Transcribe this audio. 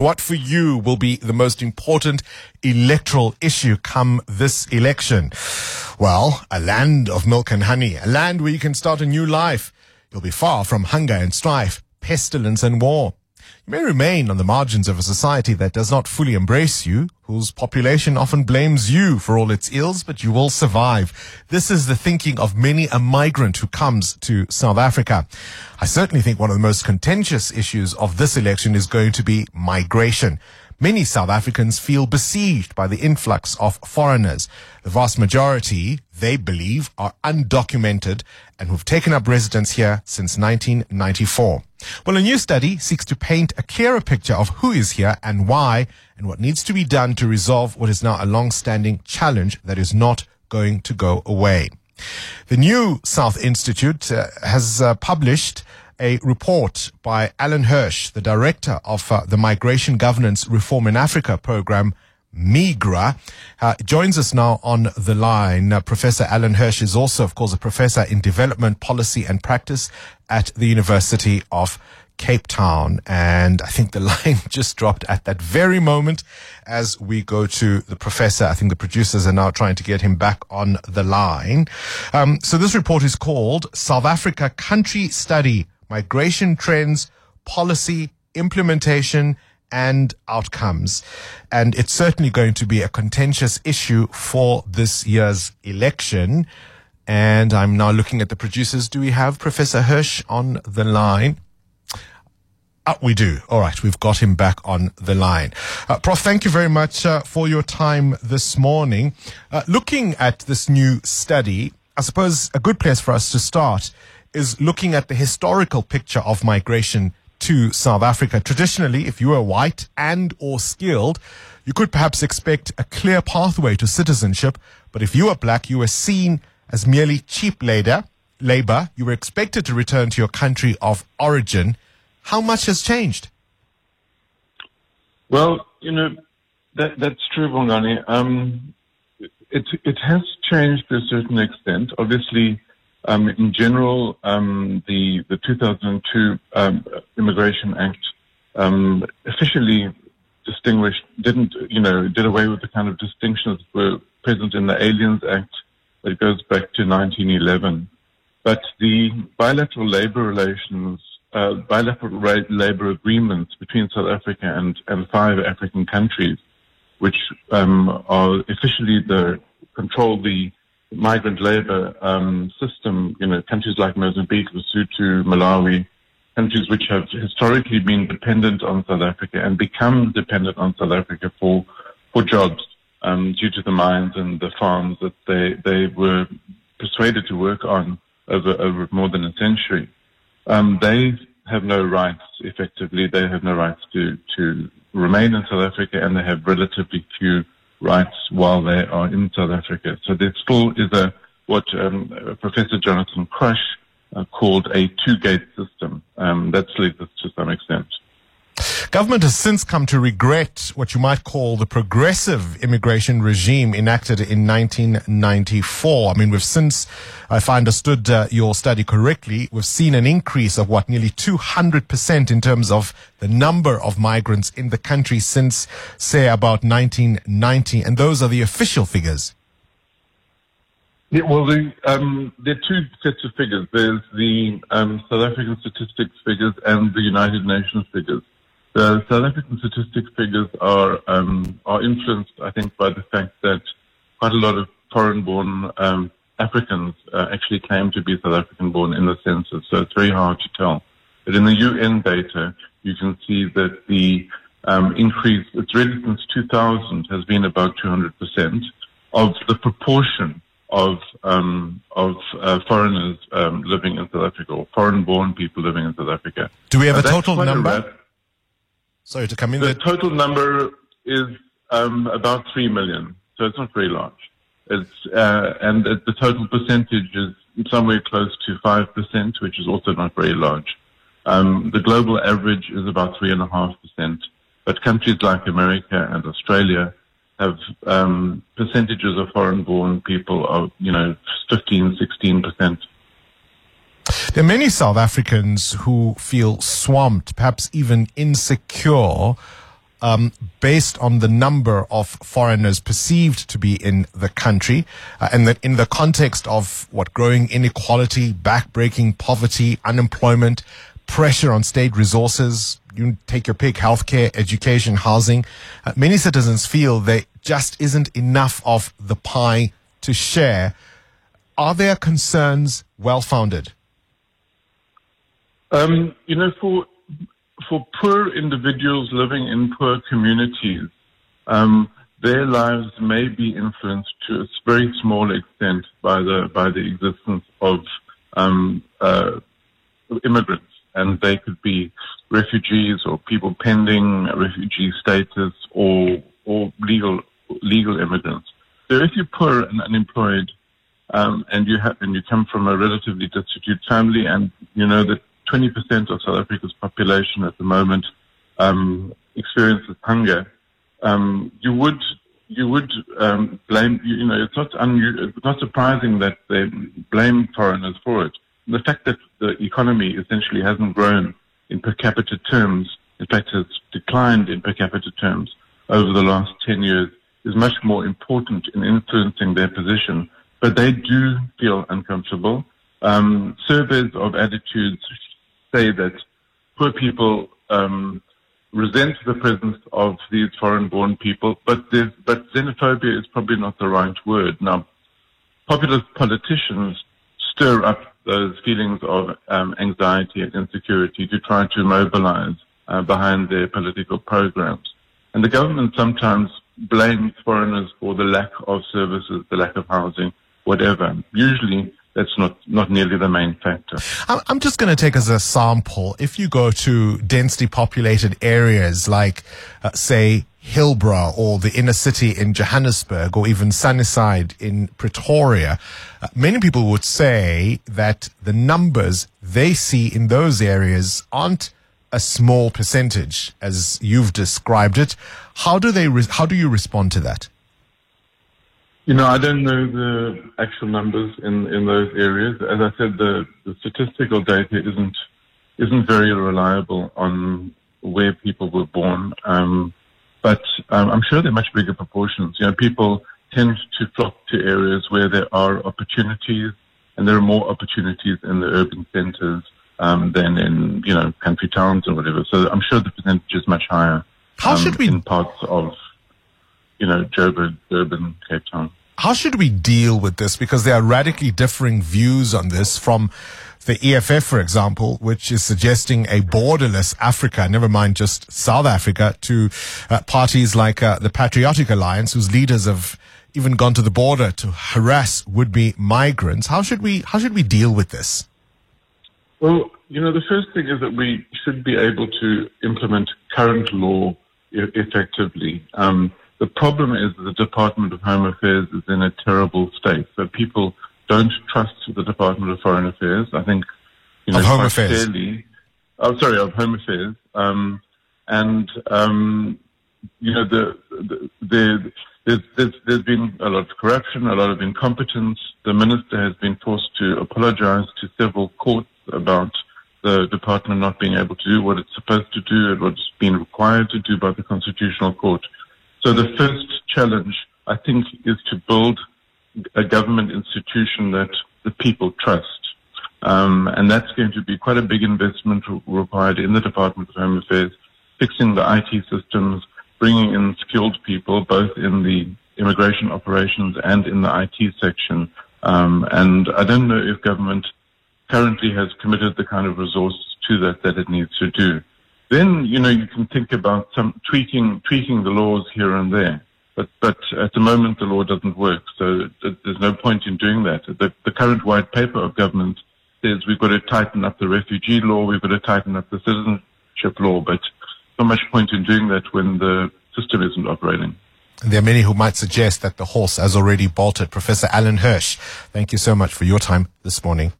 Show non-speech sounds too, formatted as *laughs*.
What for you will be the most important electoral issue come this election? Well, a land of milk and honey, a land where you can start a new life. You'll be far from hunger and strife, pestilence and war. You may remain on the margins of a society that does not fully embrace you, whose population often blames you for all its ills, but you will survive. This is the thinking of many a migrant who comes to South Africa. I certainly think one of the most contentious issues of this election is going to be migration. Many South Africans feel besieged by the influx of foreigners. The vast majority, they believe, are undocumented and who've taken up residence here since 1994. Well, a new study seeks to paint a clearer picture of who is here and why and what needs to be done to resolve what is now a long-standing challenge that is not going to go away. The new South Institute uh, has uh, published a report by Alan Hirsch, the director of uh, the Migration Governance Reform in Africa program, MIGRA, uh, joins us now on the line. Uh, professor Alan Hirsch is also, of course, a professor in development policy and practice at the University of Cape Town. And I think the *laughs* line just dropped at that very moment as we go to the professor. I think the producers are now trying to get him back on the line. Um, so this report is called South Africa Country Study migration trends, policy, implementation, and outcomes. And it's certainly going to be a contentious issue for this year's election. And I'm now looking at the producers. Do we have Professor Hirsch on the line? Uh, we do. All right. We've got him back on the line. Uh, Prof, thank you very much uh, for your time this morning. Uh, looking at this new study, I suppose a good place for us to start is looking at the historical picture of migration to South Africa. Traditionally, if you were white and or skilled, you could perhaps expect a clear pathway to citizenship. But if you were black, you were seen as merely cheap labor. Labor. You were expected to return to your country of origin. How much has changed? Well, you know, that, that's true, Bongani. Um, it, it has changed to a certain extent. Obviously, um, in general, um, the the 2002 um, Immigration Act um, officially distinguished, didn't you know, did away with the kind of distinctions that were present in the Aliens Act that goes back to 1911. But the bilateral labor relations, uh, bilateral labor agreements between South Africa and, and five African countries, which um, are officially the control the migrant labor um, system, you know, countries like Mozambique, Lesotho, Malawi, countries which have historically been dependent on South Africa and become dependent on South Africa for for jobs um, due to the mines and the farms that they they were persuaded to work on over over more than a century. Um, they have no rights. Effectively, they have no rights to to remain in South Africa, and they have relatively few rights while they are in South Africa. So there still is a what um, Professor Jonathan Crush uh, called a two-gate system. Um, that still exists to some extent. Government has since come to regret what you might call the progressive immigration regime enacted in 1994. I mean, we've since, if I understood uh, your study correctly, we've seen an increase of what nearly 200% in terms of the number of migrants in the country since, say, about 1990. And those are the official figures. Yeah, well, the, um, there are two sets of figures. There's the um, South African statistics figures and the United Nations figures. The South African statistics figures are um, are influenced, I think, by the fact that quite a lot of foreign-born um, Africans uh, actually claim to be South African-born in the census, so it's very hard to tell. But in the UN data, you can see that the um, increase, it's really since 2000, has been about 200% of the proportion of um, of uh, foreigners um, living in South Africa or foreign-born people living in South Africa. Do we have a total number? Sorry to come in. The total number is um, about three million, so it's not very large. It's uh, and the total percentage is somewhere close to five percent, which is also not very large. Um, the global average is about three and a half percent, but countries like America and Australia have um, percentages of foreign-born people of you know 15, 16 percent. There are many South Africans who feel swamped, perhaps even insecure um, based on the number of foreigners perceived to be in the country, uh, and that in the context of what growing inequality, backbreaking poverty, unemployment, pressure on state resources. You take your pick, healthcare, education, housing. Uh, many citizens feel there just isn't enough of the pie to share. Are their concerns well founded? Um, you know, for for poor individuals living in poor communities, um, their lives may be influenced to a very small extent by the by the existence of um, uh, immigrants, and they could be refugees or people pending refugee status or or legal legal immigrants. So if you're poor and unemployed, um, and you have and you come from a relatively destitute family, and you know that 20% of South Africa's population at the moment um, experiences hunger, um, you would you would um, blame you know it's not it's not surprising that they blame foreigners for it. The fact that the economy essentially hasn't grown in per capita terms, in fact has declined in per capita terms over the last 10 years, is much more important in influencing their position. But they do feel uncomfortable. Um, surveys of attitudes say that poor people um, resent the presence of these foreign-born people, but but xenophobia is probably not the right word. Now, populist politicians stir up those feelings of um, anxiety and insecurity to try to mobilize uh, behind their political programs. And the government sometimes blames foreigners for the lack of services, the lack of housing, whatever. Usually that's not, not nearly the main factor. I'm just going to take as a sample, if you go to densely populated areas like, uh, say, Hillbrow or the inner city in Johannesburg or even Sunnyside in Pretoria, uh, many people would say that the numbers they see in those areas aren't a small percentage as you've described it. How do they, re- how do you respond to that? You know, I don't know the actual numbers in, in those areas. As I said, the, the statistical data isn't isn't very reliable on where people were born. Um, but um, I'm sure they're much bigger proportions. You know, people tend to flock to areas where there are opportunities, and there are more opportunities in the urban centres um, than in you know country towns or whatever. So I'm sure the percentage is much higher. How should um, we in parts of you know Joburg, Durban, Cape Town? How should we deal with this? Because there are radically differing views on this from the EFF, for example, which is suggesting a borderless Africa, never mind just South Africa, to uh, parties like uh, the Patriotic Alliance, whose leaders have even gone to the border to harass would-be migrants. How should we how should we deal with this? Well, you know, the first thing is that we should be able to implement current law effectively. Um, the problem is that the Department of Home Affairs is in a terrible state. So people don't trust the Department of Foreign Affairs. I think, you know, of Home Affairs. Clearly, oh, sorry, of Home Affairs. Um, and, um, you know, the, the, the there's, there's, there's been a lot of corruption, a lot of incompetence. The minister has been forced to apologize to several courts about the department not being able to do what it's supposed to do and what's been required to do by the Constitutional Court. So the first challenge, I think, is to build a government institution that the people trust. Um, and that's going to be quite a big investment required in the Department of Home Affairs, fixing the IT systems, bringing in skilled people, both in the immigration operations and in the IT section. Um, and I don't know if government currently has committed the kind of resources to that that it needs to do. Then, you know, you can think about some tweaking, tweaking the laws here and there. But, but at the moment, the law doesn't work. So there's no point in doing that. The, the current white paper of government says we've got to tighten up the refugee law, we've got to tighten up the citizenship law, but not much point in doing that when the system isn't operating. There are many who might suggest that the horse has already bolted. Professor Alan Hirsch, thank you so much for your time this morning.